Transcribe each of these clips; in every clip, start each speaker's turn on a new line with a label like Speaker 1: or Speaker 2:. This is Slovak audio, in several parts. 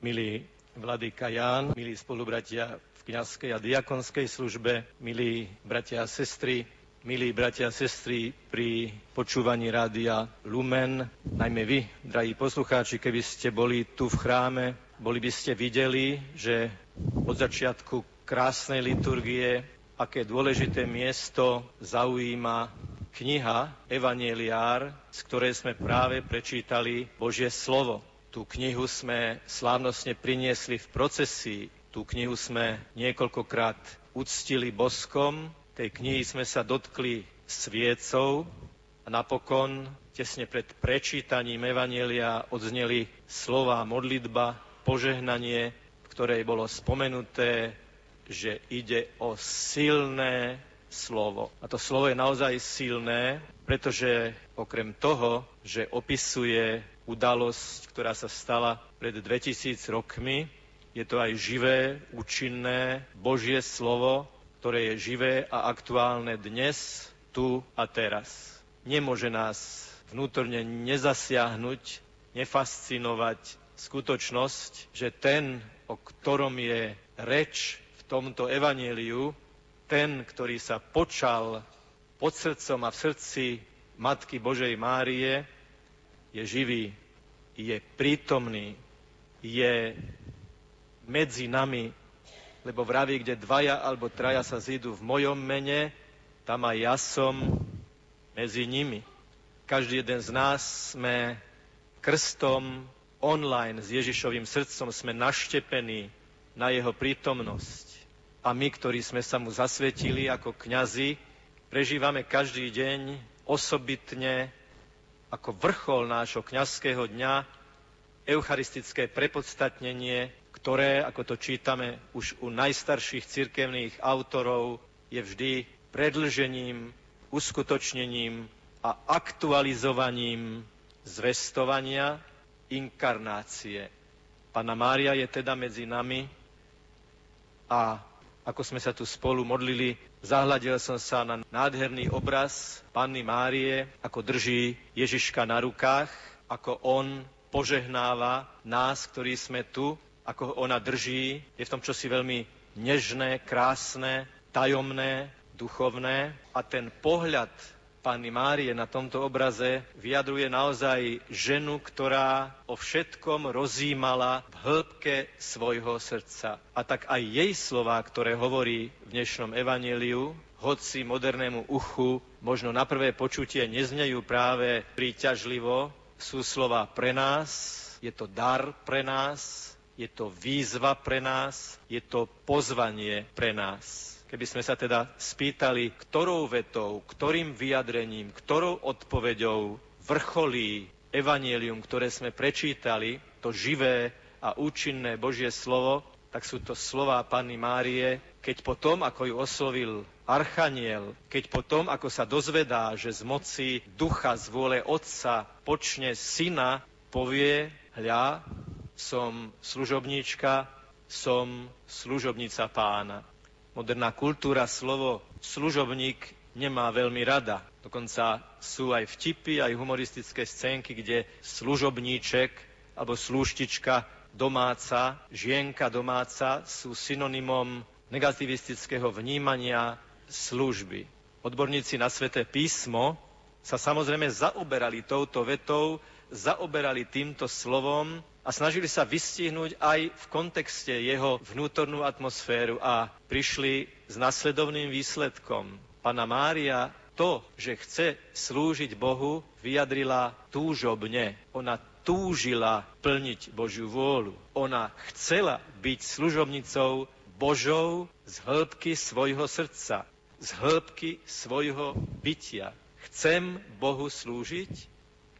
Speaker 1: Milý Vladyka Ján, milí spolubratia v kňazskej a diakonskej službe, milí bratia a sestry, milí bratia a sestry pri počúvaní rádia Lumen, najmä vy, drahí poslucháči, keby ste boli tu v chráme, boli by ste videli, že od začiatku krásnej liturgie, aké dôležité miesto zaujíma kniha Evangeliár, z ktorej sme práve prečítali Božie slovo. Tú knihu sme slávnostne priniesli v procesii. Tú knihu sme niekoľkokrát uctili boskom. Tej knihy sme sa dotkli sviecov a napokon, tesne pred prečítaním Evanielia, odzneli slova, modlitba, požehnanie, v ktorej bolo spomenuté, že ide o silné slovo. A to slovo je naozaj silné, pretože okrem toho, že opisuje udalosť, ktorá sa stala pred 2000 rokmi. Je to aj živé, účinné Božie slovo, ktoré je živé a aktuálne dnes, tu a teraz. Nemôže nás vnútorne nezasiahnuť, nefascinovať skutočnosť, že ten, o ktorom je reč v tomto evaníliu, ten, ktorý sa počal pod srdcom a v srdci Matky Božej Márie, je živý, je prítomný, je medzi nami, lebo vraví, kde dvaja alebo traja sa zídu v mojom mene, tam aj ja som medzi nimi. Každý jeden z nás sme krstom online s Ježišovým srdcom, sme naštepení na jeho prítomnosť. A my, ktorí sme sa mu zasvetili ako kňazi, prežívame každý deň osobitne ako vrchol nášho kňazského dňa eucharistické prepodstatnenie, ktoré, ako to čítame už u najstarších cirkevných autorov, je vždy predlžením, uskutočnením a aktualizovaním zvestovania inkarnácie. Pana Mária je teda medzi nami a ako sme sa tu spolu modlili, zahľadil som sa na nádherný obraz Panny Márie, ako drží Ježiška na rukách, ako on požehnáva nás, ktorí sme tu, ako ona drží. Je v tom čosi veľmi nežné, krásne, tajomné, duchovné a ten pohľad Panny Márie na tomto obraze vyjadruje naozaj ženu, ktorá o všetkom rozímala v hĺbke svojho srdca. A tak aj jej slova, ktoré hovorí v dnešnom evaníliu, hoci modernému uchu možno na prvé počutie neznejú práve príťažlivo, sú slova pre nás, je to dar pre nás, je to výzva pre nás, je to pozvanie pre nás. Keby sme sa teda spýtali, ktorou vetou, ktorým vyjadrením, ktorou odpoveďou vrcholí evanielium, ktoré sme prečítali, to živé a účinné Božie slovo, tak sú to slová Panny Márie, keď potom, ako ju oslovil Archaniel, keď potom, ako sa dozvedá, že z moci ducha, z vôle Otca počne syna, povie, hľa, som služobníčka, som služobnica pána. Moderná kultúra slovo služobník nemá veľmi rada. Dokonca sú aj vtipy, aj humoristické scénky, kde služobníček alebo slúštička domáca, žienka domáca sú synonymom negativistického vnímania služby. Odborníci na sveté písmo sa samozrejme zaoberali touto vetou, zaoberali týmto slovom a snažili sa vystihnúť aj v kontexte jeho vnútornú atmosféru a prišli s nasledovným výsledkom. Pana Mária to, že chce slúžiť Bohu, vyjadrila túžobne. Ona túžila plniť Božiu vôľu. Ona chcela byť služobnicou Božou z hĺbky svojho srdca, z hĺbky svojho bytia. Chcem Bohu slúžiť,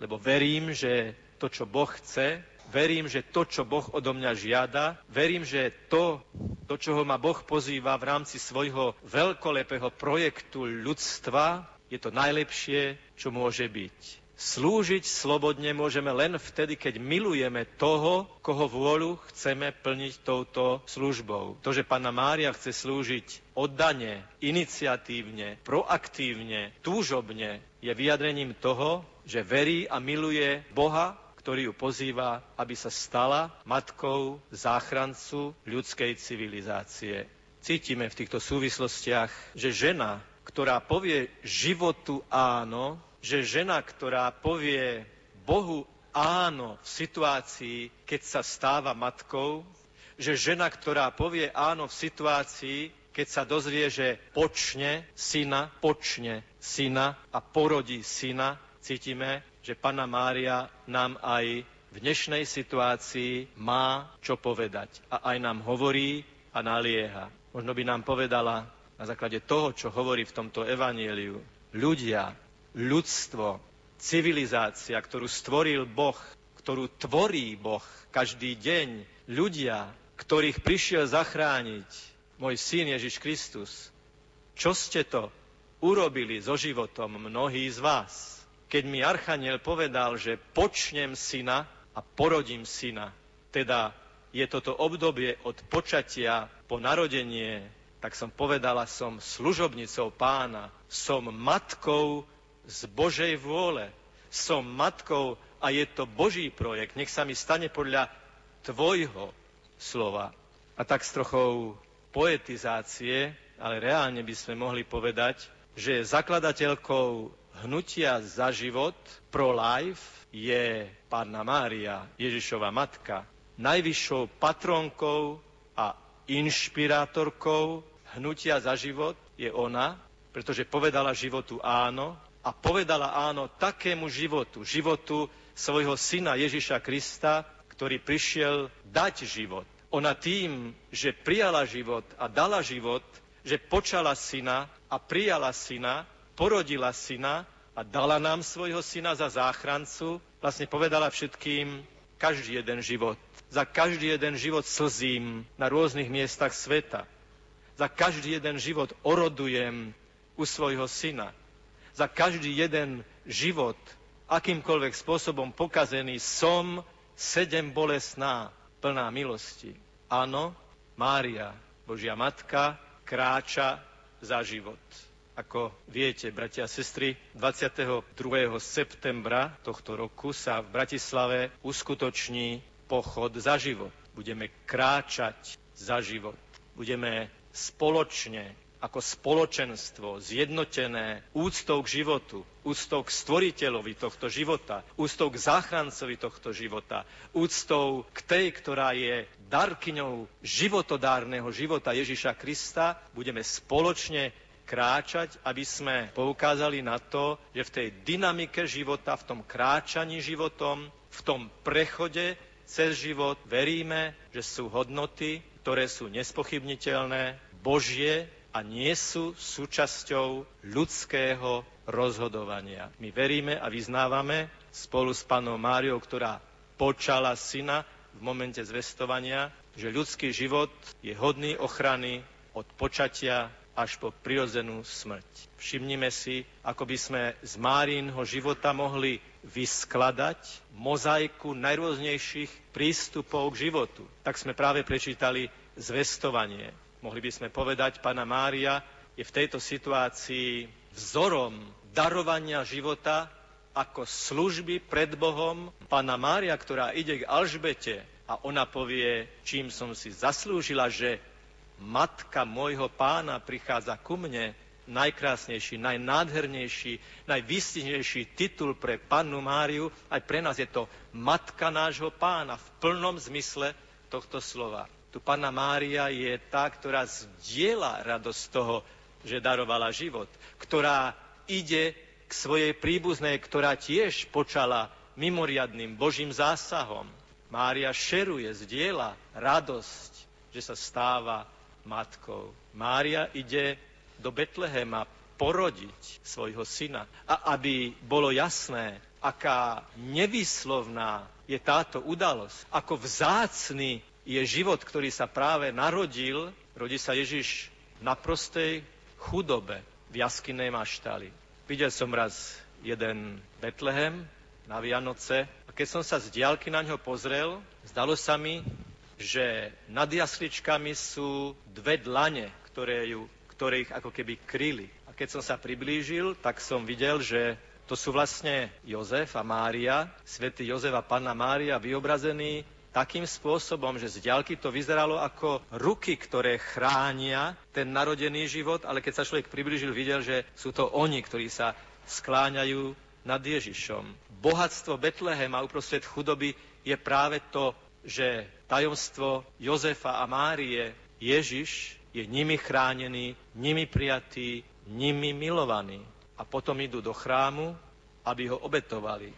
Speaker 1: lebo verím, že to, čo Boh chce, verím, že to, čo Boh odo mňa žiada, verím, že to, do čoho ma Boh pozýva v rámci svojho veľkolepého projektu ľudstva, je to najlepšie, čo môže byť. Slúžiť slobodne môžeme len vtedy, keď milujeme toho, koho vôľu chceme plniť touto službou. To, že Pána Mária chce slúžiť oddane, iniciatívne, proaktívne, túžobne, je vyjadrením toho, že verí a miluje Boha, ktorý ju pozýva, aby sa stala matkou záchrancu ľudskej civilizácie. Cítime v týchto súvislostiach, že žena, ktorá povie životu áno, že žena, ktorá povie Bohu áno v situácii, keď sa stáva matkou, že žena, ktorá povie áno v situácii, keď sa dozvie, že počne syna, počne syna a porodí syna, cítime, že Pana Mária nám aj v dnešnej situácii má čo povedať. A aj nám hovorí a nalieha. Možno by nám povedala na základe toho, čo hovorí v tomto evanieliu. Ľudia, ľudstvo, civilizácia, ktorú stvoril Boh, ktorú tvorí Boh každý deň, ľudia, ktorých prišiel zachrániť môj syn Ježiš Kristus. Čo ste to urobili so životom mnohí z vás? Keď mi Archaniel povedal, že počnem syna a porodím syna, teda je toto obdobie od počatia po narodenie, tak som povedala, som služobnicou pána, som matkou z Božej vôle, som matkou a je to Boží projekt, nech sa mi stane podľa tvojho slova. A tak s trochou poetizácie, ale reálne by sme mohli povedať, že zakladateľkou hnutia za život pro-life je Pána Mária, Ježišova matka, najvyššou patronkou a inšpirátorkou hnutia za život je ona, pretože povedala životu áno a povedala áno takému životu, životu svojho syna Ježiša Krista, ktorý prišiel dať život. Ona tým, že prijala život a dala život, že počala syna a prijala syna, porodila syna a dala nám svojho syna za záchrancu, vlastne povedala všetkým, každý jeden život. Za každý jeden život slzím na rôznych miestach sveta. Za každý jeden život orodujem u svojho syna. Za každý jeden život, akýmkoľvek spôsobom pokazený, som sedem bolesná, plná milosti. Áno, Mária, Božia Matka, kráča za život. Ako viete, bratia a sestry, 22. septembra tohto roku sa v Bratislave uskutoční pochod za život. Budeme kráčať za život. Budeme spoločne ako spoločenstvo zjednotené úctou k životu, úctou k stvoriteľovi tohto života, úctou k záchrancovi tohto života, úctou k tej, ktorá je darkyňou životodárneho života Ježiša Krista, budeme spoločne kráčať, aby sme poukázali na to, že v tej dynamike života, v tom kráčaní životom, v tom prechode cez život veríme, že sú hodnoty, ktoré sú nespochybniteľné, Božie a nie sú súčasťou ľudského rozhodovania. My veríme a vyznávame spolu s panou Máriou, ktorá počala syna v momente zvestovania, že ľudský život je hodný ochrany od počatia až po prirodzenú smrť. Všimnime si, ako by sme z Márínho života mohli vyskladať mozaiku najrôznejších prístupov k životu. Tak sme práve prečítali zvestovanie. Mohli by sme povedať, pána Mária je v tejto situácii vzorom darovania života ako služby pred Bohom. Pána Mária, ktorá ide k Alžbete a ona povie, čím som si zaslúžila, že matka môjho pána prichádza ku mne, najkrásnejší, najnádhernejší, najvystihnejší titul pre pannu Máriu, aj pre nás je to matka nášho pána v plnom zmysle tohto slova. Tu panna Mária je tá, ktorá zdieľa radosť toho, že darovala život, ktorá ide k svojej príbuznej, ktorá tiež počala mimoriadným Božím zásahom. Mária šeruje, zdieľa radosť, že sa stáva matkou. Mária ide do Betlehema porodiť svojho syna. A aby bolo jasné, aká nevyslovná je táto udalosť, ako vzácný je život, ktorý sa práve narodil, rodí sa Ježiš na prostej chudobe v jaskynej maštali. Videl som raz jeden Betlehem na Vianoce a keď som sa z diálky na ňo pozrel, zdalo sa mi, že nad jasličkami sú dve dlane, ktoré, ju, ktoré ich ako keby kryli. A keď som sa priblížil, tak som videl, že To sú vlastne Jozef a Mária, svätý Jozef a Panna Mária vyobrazení takým spôsobom, že z ďalky to vyzeralo ako ruky, ktoré chránia ten narodený život, ale keď sa človek približil, videl, že sú to oni, ktorí sa skláňajú nad Ježišom. Bohatstvo Betlehema uprostred chudoby je práve to, že tajomstvo Jozefa a Márie, Ježiš je nimi chránený, nimi prijatý, nimi milovaný a potom idú do chrámu, aby ho obetovali.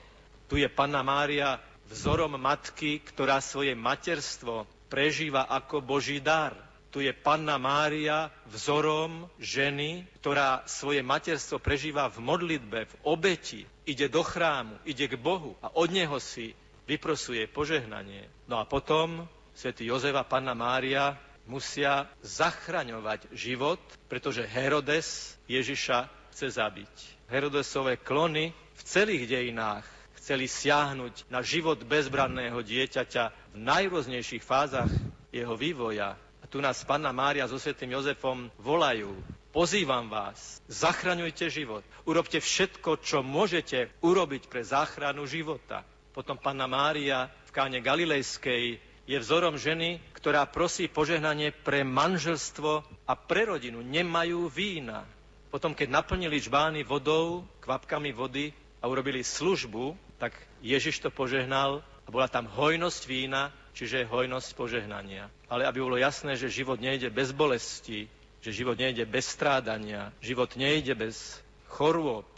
Speaker 1: Tu je Panna Mária vzorom matky, ktorá svoje materstvo prežíva ako Boží dar. Tu je Panna Mária vzorom ženy, ktorá svoje materstvo prežíva v modlitbe, v obeti, ide do chrámu, ide k Bohu a od Neho si vyprosuje požehnanie. No a potom svätý Jozef a Panna Mária musia zachraňovať život, pretože Herodes Ježiša chce zabiť. Herodesové klony v celých dejinách chceli siahnuť na život bezbranného dieťaťa v najrôznejších fázach jeho vývoja. A tu nás Panna Mária so svetým Jozefom volajú. Pozývam vás, zachraňujte život. Urobte všetko, čo môžete urobiť pre záchranu života. Potom Panna Mária v káne Galilejskej je vzorom ženy, ktorá prosí požehnanie pre manželstvo a pre rodinu. Nemajú vína. Potom, keď naplnili žbány vodou, kvapkami vody a urobili službu, tak Ježiš to požehnal a bola tam hojnosť vína, čiže hojnosť požehnania. Ale aby bolo jasné, že život nejde bez bolesti, že život nejde bez strádania, život nejde bez chorôb.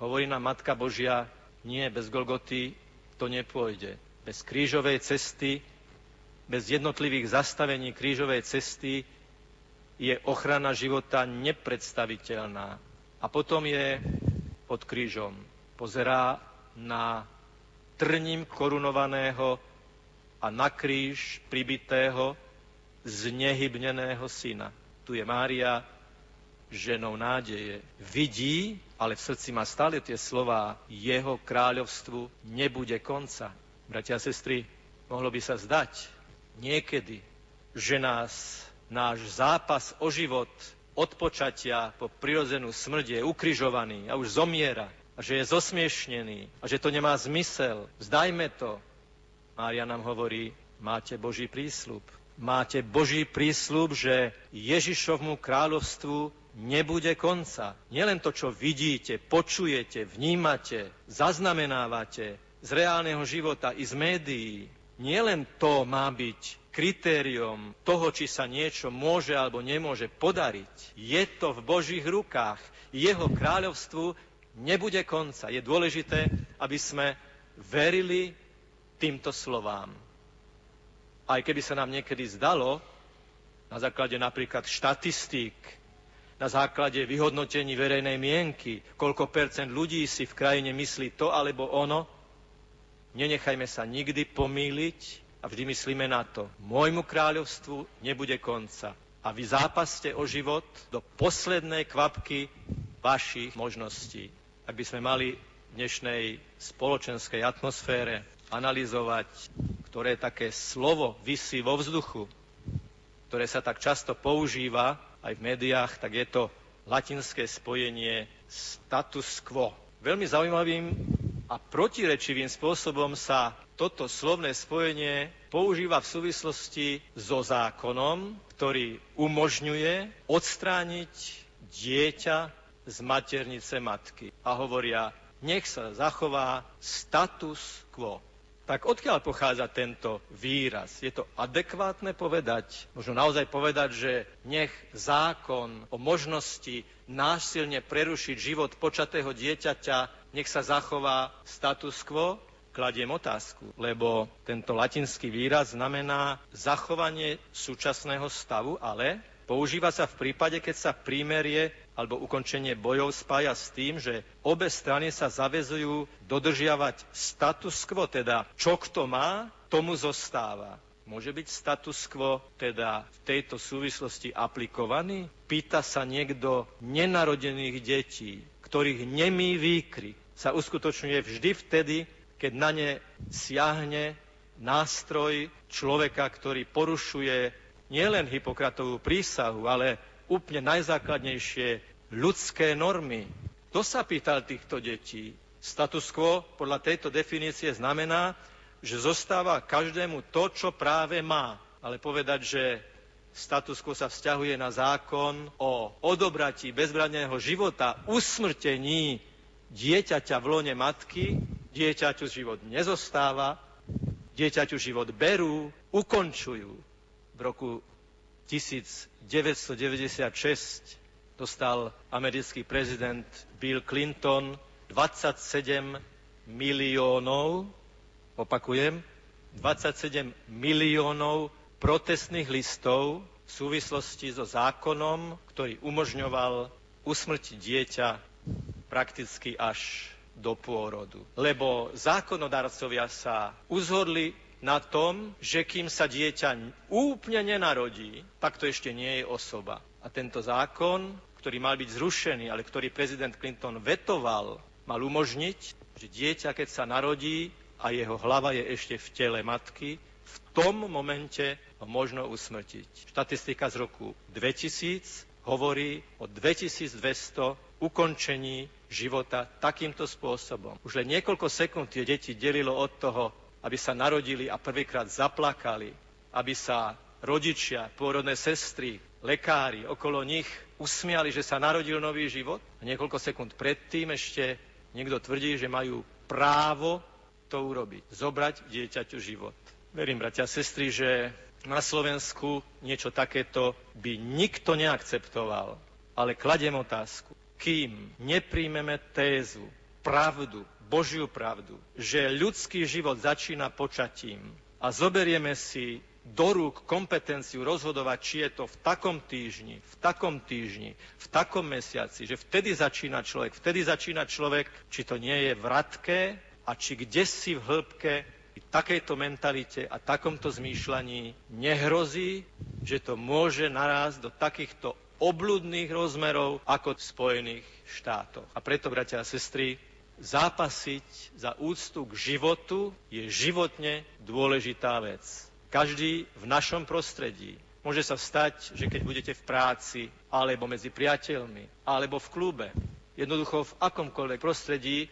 Speaker 1: Hovorí nám Matka Božia, nie, bez Golgoty to nepôjde. Bez krížovej cesty, bez jednotlivých zastavení krížovej cesty je ochrana života nepredstaviteľná. A potom je pod krížom. Pozerá na trním korunovaného a na kríž pribitého znehybneného syna. Tu je Mária, ženou nádeje. Vidí, ale v srdci má stále tie slova, jeho kráľovstvu nebude konca. Bratia a sestry, mohlo by sa zdať niekedy, že nás náš zápas o život od počatia po prirodzenú smrť je ukrižovaný a už zomiera a že je zosmiešnený a že to nemá zmysel. Vzdajme to. Mária nám hovorí, máte Boží prísľub. Máte Boží prísľub, že Ježišovmu kráľovstvu nebude konca. Nielen to, čo vidíte, počujete, vnímate, zaznamenávate z reálneho života i z médií. Nielen to má byť kritériom toho, či sa niečo môže alebo nemôže podariť, je to v Božích rukách. Jeho kráľovstvu nebude konca. Je dôležité, aby sme verili týmto slovám. Aj keby sa nám niekedy zdalo, na základe napríklad štatistík, na základe vyhodnotení verejnej mienky, koľko percent ľudí si v krajine myslí to alebo ono, nenechajme sa nikdy pomýliť a vždy myslíme na to, môjmu kráľovstvu nebude konca. A vy zápaste o život do poslednej kvapky vašich možností. Ak by sme mali v dnešnej spoločenskej atmosfére analyzovať, ktoré také slovo vysí vo vzduchu, ktoré sa tak často používa aj v médiách, tak je to latinské spojenie status quo. Veľmi zaujímavým a protirečivým spôsobom sa toto slovné spojenie používa v súvislosti so zákonom, ktorý umožňuje odstrániť dieťa z maternice matky. A hovoria, nech sa zachová status quo. Tak odkiaľ pochádza tento výraz? Je to adekvátne povedať? Možno naozaj povedať, že nech zákon o možnosti násilne prerušiť život počatého dieťaťa, nech sa zachová status quo? kladiem otázku, lebo tento latinský výraz znamená zachovanie súčasného stavu, ale používa sa v prípade, keď sa prímerie alebo ukončenie bojov spája s tým, že obe strany sa zavezujú dodržiavať status quo, teda čo kto má, tomu zostáva. Môže byť status quo teda v tejto súvislosti aplikovaný? Pýta sa niekto nenarodených detí, ktorých nemý výkrik sa uskutočňuje vždy vtedy, keď na ne siahne nástroj človeka, ktorý porušuje nielen Hipokratovú prísahu, ale úplne najzákladnejšie ľudské normy. Kto sa pýtal týchto detí? Status quo podľa tejto definície znamená, že zostáva každému to, čo práve má. Ale povedať, že status quo sa vzťahuje na zákon o odobratí bezbranného života, usmrtení dieťaťa v lone matky, dieťaťu život nezostáva, dieťaťu život berú, ukončujú. V roku 1996 dostal americký prezident Bill Clinton 27 miliónov, opakujem, 27 miliónov protestných listov v súvislosti so zákonom, ktorý umožňoval usmrtiť dieťa prakticky až do pôrodu. Lebo zákonodarcovia sa uzhodli na tom, že kým sa dieťa úplne nenarodí, tak to ešte nie je osoba. A tento zákon, ktorý mal byť zrušený, ale ktorý prezident Clinton vetoval, mal umožniť, že dieťa, keď sa narodí a jeho hlava je ešte v tele matky, v tom momente ho možno usmrtiť. Štatistika z roku 2000 hovorí o 2200 ukončení života takýmto spôsobom. Už len niekoľko sekúnd tie deti delilo od toho, aby sa narodili a prvýkrát zaplakali, aby sa rodičia, pôrodné sestry, lekári okolo nich usmiali, že sa narodil nový život. A niekoľko sekúnd predtým ešte Niekto tvrdí, že majú právo to urobiť, zobrať dieťaťu život. Verím, bratia a sestry, že na Slovensku niečo takéto by nikto neakceptoval. Ale kladiem otázku, kým nepríjmeme tézu, pravdu, Božiu pravdu, že ľudský život začína počatím a zoberieme si do rúk kompetenciu rozhodovať, či je to v takom týždni, v takom týždni, v takom mesiaci, že vtedy začína človek, vtedy začína človek, či to nie je vratké a či kde si v hĺbke takejto mentalite a takomto zmýšľaní nehrozí, že to môže narásť do takýchto obludných rozmerov ako v Spojených štátoch. A preto, bratia a sestry, zápasiť za úctu k životu je životne dôležitá vec. Každý v našom prostredí. Môže sa stať, že keď budete v práci, alebo medzi priateľmi, alebo v klube, jednoducho v akomkoľvek prostredí,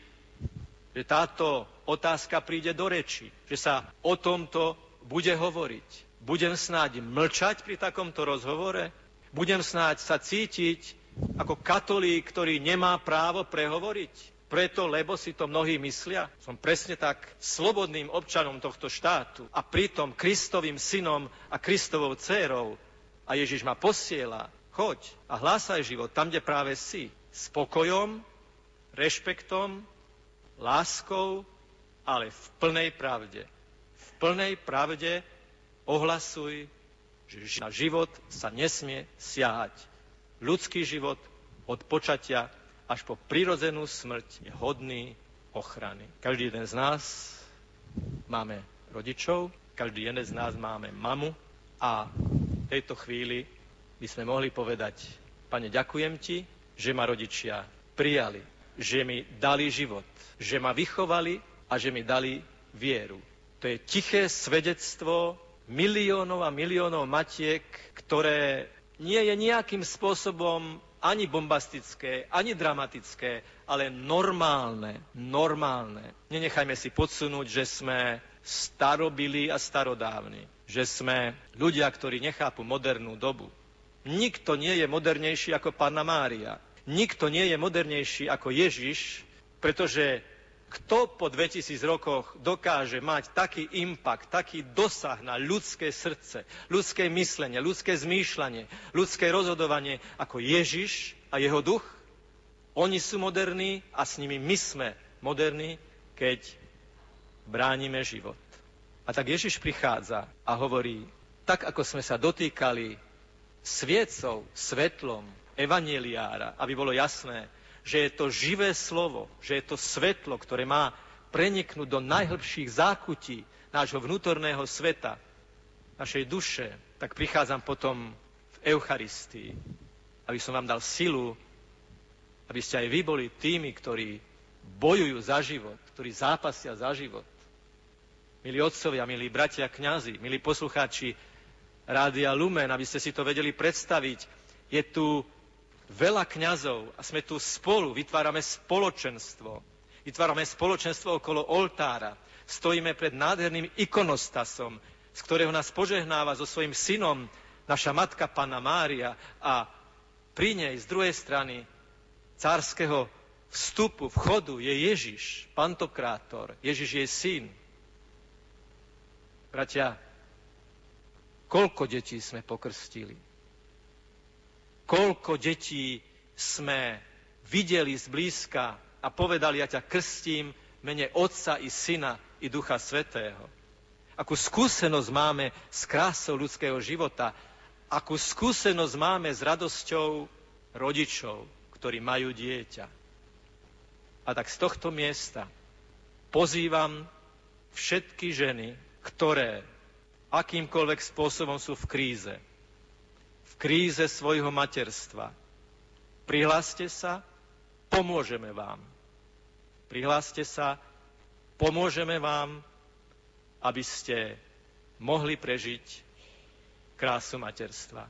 Speaker 1: že táto otázka príde do reči, že sa o tomto bude hovoriť. Budem snáď mlčať pri takomto rozhovore? Budem snáď sa cítiť ako katolík, ktorý nemá právo prehovoriť? Preto, lebo si to mnohí myslia, som presne tak slobodným občanom tohto štátu a pritom Kristovým synom a Kristovou dcérou a Ježiš ma posiela, choď a hlásaj život tam, kde práve si. S pokojom, rešpektom, láskou, ale v plnej pravde. V plnej pravde ohlasuj, že na život sa nesmie siahať. Ľudský život od počatia až po prirodzenú smrť je hodný ochrany. Každý jeden z nás máme rodičov, každý jeden z nás máme mamu a v tejto chvíli by sme mohli povedať, pane, ďakujem ti, že ma rodičia prijali, že mi dali život, že ma vychovali a že mi dali vieru. To je tiché svedectvo miliónov a miliónov matiek, ktoré nie je nejakým spôsobom ani bombastické, ani dramatické, ale normálne, normálne. Nenechajme si podsunúť, že sme starobili a starodávni, že sme ľudia, ktorí nechápu modernú dobu. Nikto nie je modernejší ako Panna Mária. Nikto nie je modernejší ako Ježiš, pretože kto po 2000 rokoch dokáže mať taký impact, taký dosah na ľudské srdce, ľudské myslenie, ľudské zmýšľanie, ľudské rozhodovanie ako Ježiš a jeho duch? Oni sú moderní a s nimi my sme moderní, keď bránime život. A tak Ježiš prichádza a hovorí, tak ako sme sa dotýkali sviecov, svetlom, evaneliára, aby bolo jasné, že je to živé slovo, že je to svetlo, ktoré má preniknúť do najhlbších zákutí nášho vnútorného sveta, našej duše, tak prichádzam potom v Eucharistii, aby som vám dal silu, aby ste aj vy boli tými, ktorí bojujú za život, ktorí zápasia za život. Milí otcovia, milí bratia kňazi, milí poslucháči Rádia Lumen, aby ste si to vedeli predstaviť, je tu veľa kňazov a sme tu spolu, vytvárame spoločenstvo, Vytvárame spoločenstvo okolo oltára. Stojíme pred nádherným ikonostasom, z ktorého nás požehnáva so svojím synom naša matka Panna Mária a pri nej z druhej strany cárskeho vstupu, vchodu je Ježiš, pantokrátor. Ježiš je syn. Bratia, koľko detí sme pokrstili? Koľko detí sme videli zblízka a povedali, ja ťa krstím mene Otca i Syna i Ducha Svetého. Akú skúsenosť máme s krásou ľudského života, akú skúsenosť máme s radosťou rodičov, ktorí majú dieťa. A tak z tohto miesta pozývam všetky ženy, ktoré akýmkoľvek spôsobom sú v kríze, v kríze svojho materstva. Prihláste sa, pomôžeme vám. Prihláste sa, pomôžeme vám, aby ste mohli prežiť krásu materstva.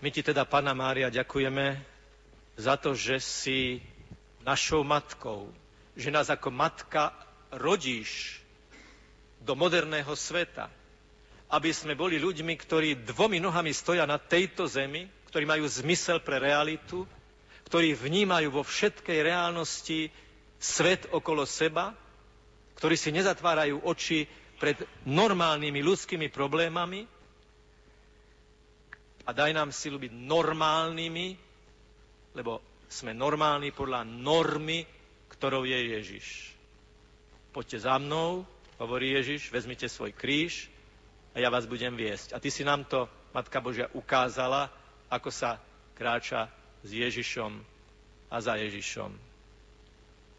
Speaker 1: My ti teda, Pana Mária, ďakujeme za to, že si našou matkou, že nás ako matka rodíš do moderného sveta, aby sme boli ľuďmi, ktorí dvomi nohami stoja na tejto zemi, ktorí majú zmysel pre realitu, ktorí vnímajú vo všetkej reálnosti svet okolo seba, ktorí si nezatvárajú oči pred normálnymi ľudskými problémami a daj nám silu byť normálnymi, lebo sme normálni podľa normy, ktorou je Ježiš. Poďte za mnou, hovorí Ježiš, vezmite svoj kríž a ja vás budem viesť. A ty si nám to, Matka Božia, ukázala, ako sa kráča s Ježišom a za Ježišom.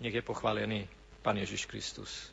Speaker 1: Nech je pochválený Pán Ježiš Kristus.